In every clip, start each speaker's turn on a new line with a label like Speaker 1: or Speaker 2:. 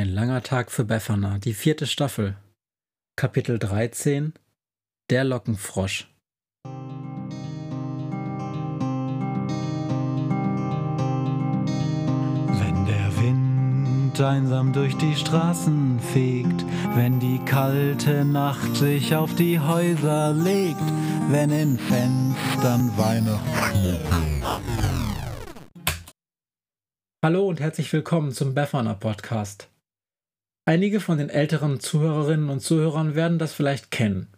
Speaker 1: Ein langer Tag für Befana, die vierte Staffel. Kapitel 13 Der Lockenfrosch.
Speaker 2: Wenn der Wind einsam durch die Straßen fegt, wenn die kalte Nacht sich auf die Häuser legt, wenn in Fenstern Weihnachten.
Speaker 1: Hallo und herzlich willkommen zum Befana Podcast. Einige von den älteren Zuhörerinnen und Zuhörern werden das vielleicht kennen.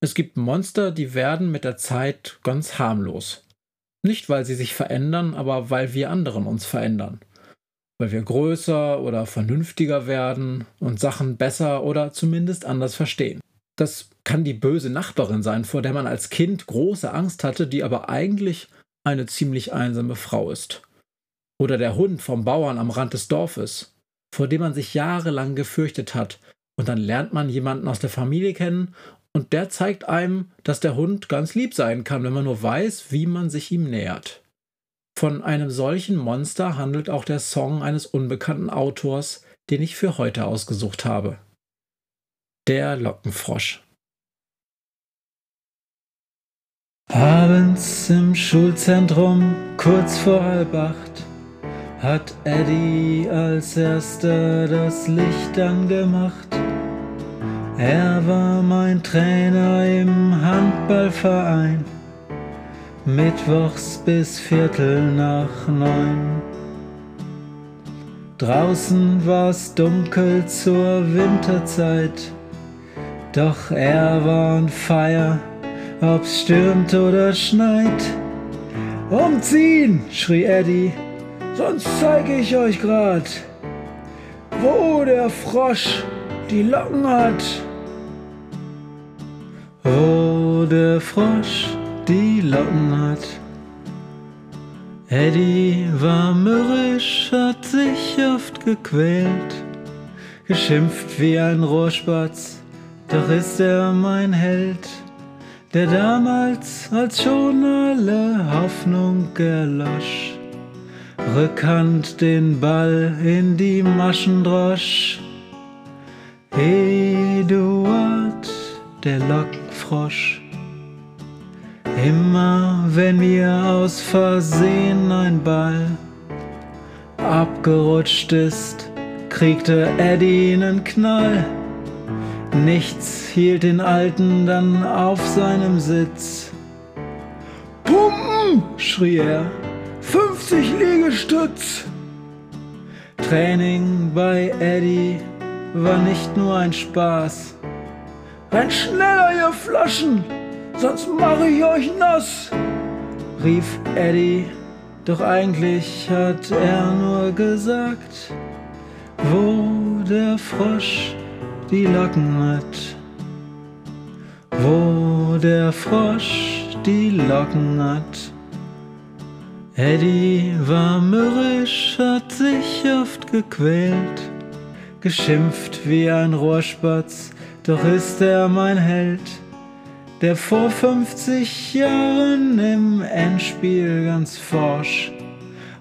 Speaker 1: Es gibt Monster, die werden mit der Zeit ganz harmlos. Nicht, weil sie sich verändern, aber weil wir anderen uns verändern. Weil wir größer oder vernünftiger werden und Sachen besser oder zumindest anders verstehen. Das kann die böse Nachbarin sein, vor der man als Kind große Angst hatte, die aber eigentlich eine ziemlich einsame Frau ist. Oder der Hund vom Bauern am Rand des Dorfes vor dem man sich jahrelang gefürchtet hat. Und dann lernt man jemanden aus der Familie kennen und der zeigt einem, dass der Hund ganz lieb sein kann, wenn man nur weiß, wie man sich ihm nähert. Von einem solchen Monster handelt auch der Song eines unbekannten Autors, den ich für heute ausgesucht habe. Der Lockenfrosch.
Speaker 2: Abends im Schulzentrum, kurz vor halb acht hat Eddie als erster das Licht angemacht. Er war mein Trainer im Handballverein, mittwochs bis Viertel nach neun. Draußen war's dunkel zur Winterzeit, doch er war on fire, ob's stürmt oder schneit. Umziehen, schrie Eddie Sonst zeige ich euch grad, wo der Frosch die Locken hat. Wo der Frosch die Locken hat. Eddie war mürrisch, hat sich oft gequält, geschimpft wie ein Rohrspatz, doch ist er mein Held, der damals, als schon alle Hoffnung erlosch, Rückhand den Ball in die Maschen drosch. Eduard, der Lockfrosch. Immer wenn mir aus Versehen ein Ball abgerutscht ist, kriegte Eddie einen Knall. Nichts hielt den Alten dann auf seinem Sitz. Pumpen! schrie er 50 Liegestütz. Training bei Eddie war nicht nur ein Spaß. Rennt schneller, ihr Flaschen, sonst mache ich euch nass, rief Eddie. Doch eigentlich hat er nur gesagt, wo der Frosch die Locken hat. Wo der Frosch die Locken hat. Eddie war mürrisch, hat sich oft gequält, geschimpft wie ein Rohrspatz, doch ist er mein Held, der vor 50 Jahren im Endspiel ganz forsch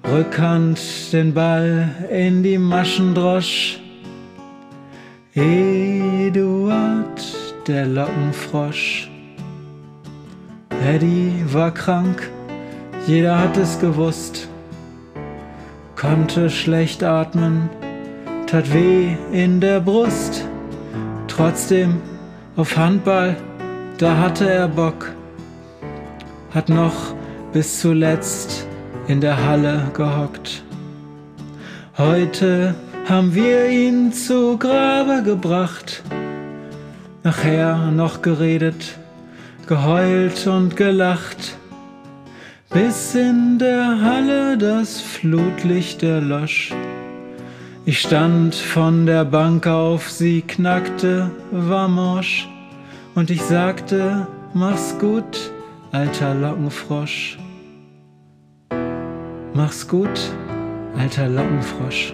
Speaker 2: Rückhand den Ball in die Maschen drosch. Eduard, der Lockenfrosch. Eddie war krank, jeder hat es gewusst, konnte schlecht atmen, tat weh in der Brust. Trotzdem auf Handball, da hatte er Bock, hat noch bis zuletzt in der Halle gehockt. Heute haben wir ihn zu Grabe gebracht, nachher noch geredet, geheult und gelacht bis in der Halle das Flutlicht erlosch. Ich stand von der Bank auf, sie knackte, war morsch, und ich sagte, mach's gut, alter Lockenfrosch. Mach's gut, alter Lockenfrosch.